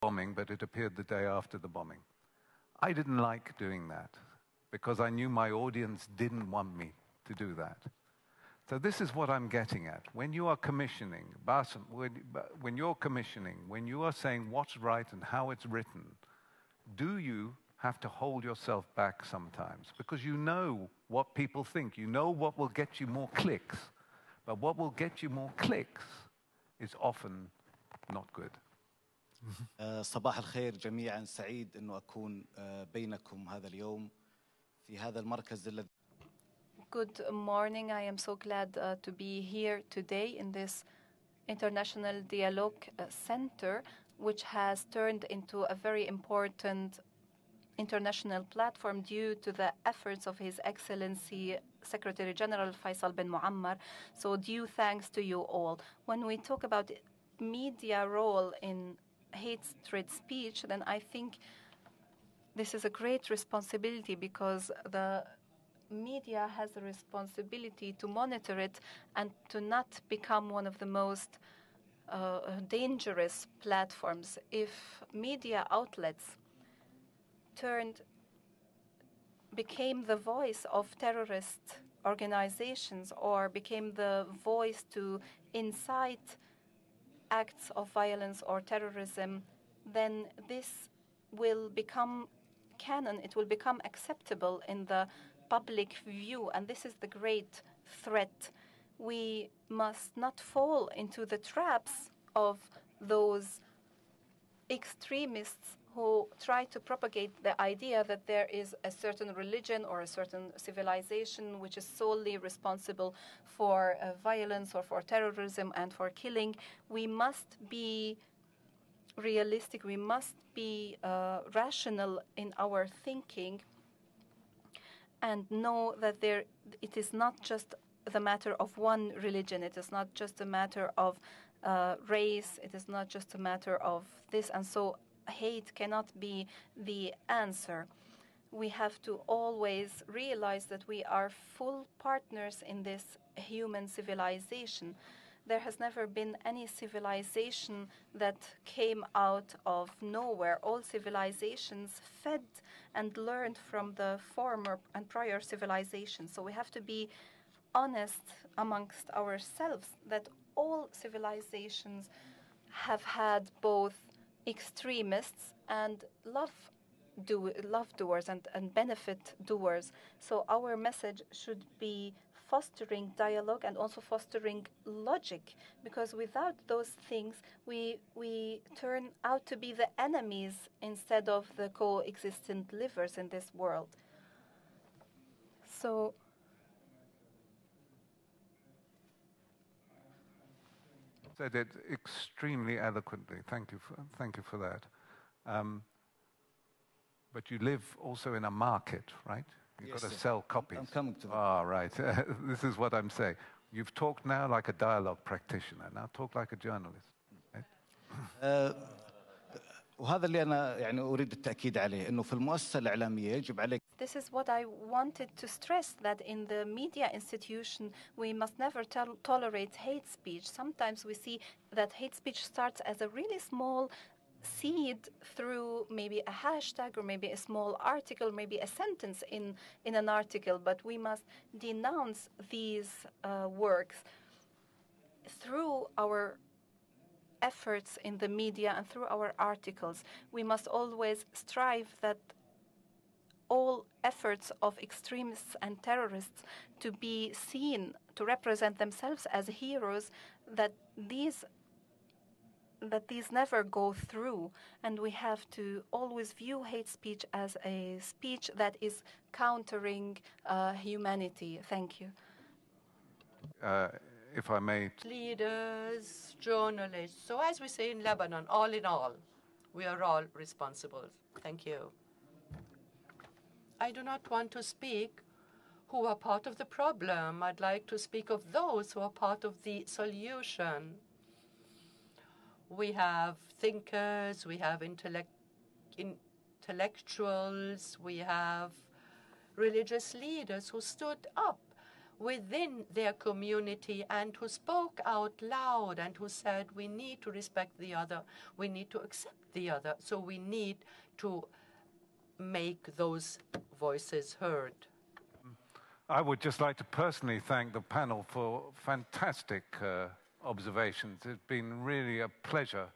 bombing, but it appeared the day after the bombing. I didn't like doing that because I knew my audience didn't want me to do that. So this is what I'm getting at. When you are commissioning, when you're commissioning, when you are saying what's right and how it's written, do you have to hold yourself back sometimes? Because you know what people think. You know what will get you more clicks. But what will get you more clicks is often not good. صباح الخير جميعا سعيد انه اكون بينكم هذا اليوم في هذا المركز الذي Good morning. I am so glad uh, to be here today in this International Dialogue Center, which has turned into a very important international platform due to the efforts of His Excellency Secretary General Faisal bin Muammar. So, due thanks to you all. When we talk about media role in hatred speech, then I think this is a great responsibility because the media has a responsibility to monitor it and to not become one of the most uh, dangerous platforms. If media outlets turned became the voice of terrorist organizations or became the voice to incite acts of violence or terrorism, then this will become canon, it will become acceptable in the public view, and this is the great threat. We must not fall into the traps of those extremists who try to propagate the idea that there is a certain religion or a certain civilization which is solely responsible for uh, violence or for terrorism and for killing. We must be realistic, we must be uh, rational in our thinking and know that there it is not just the matter of one religion. It is not just a matter of uh, race. It is not just a matter of this and so hate cannot be the answer we have to always realize that we are full partners in this human civilization there has never been any civilization that came out of nowhere. All civilizations fed and learned from the former and prior civilizations. So we have to be honest amongst ourselves that all civilizations have had both extremists and love do love doers and, and benefit doers. So our message should be fostering dialogue and also fostering logic because without those things we we turn out to be the enemies instead of the coexistent livers in this world so said it extremely eloquently thank you for, thank you for that um, but you live also in a market right You've Yes, got to sir. sell copies. I'm coming to that. Ah, right. this is what I'm saying. You've talked now like a dialogue practitioner. Now talk like a journalist. right? آه، وهذا اللي انا يعني اريد التاكيد عليه انه في المؤسسه الاعلاميه يجب عليك This is what I wanted to stress that in the media institution, we must never tol- tolerate hate speech. Sometimes we see that hate speech starts as a really small seed through maybe a hashtag or maybe a small article, maybe a sentence in, in an article, but we must denounce these uh, works through our efforts in the media and through our articles. We must always strive that all efforts of extremists and terrorists to be seen, to represent themselves as heroes, that these that these never go through. And we have to always view hate speech as a speech that is countering uh, humanity. Thank you. Uh, if I may, leaders, journalists. So, as we say in Lebanon, all in all, we are all responsible. Thank you. I do not want to speak who are part of the problem. I'd like to speak of those who are part of the solution. We have thinkers, we have intellect, intellectuals, we have religious leaders who stood up within their community and who spoke out loud and who said, we need to respect the other, we need to accept the other, so we need to make those voices heard. I would just like to personally thank the panel for fantastic uh, observations. It's been really a pleasure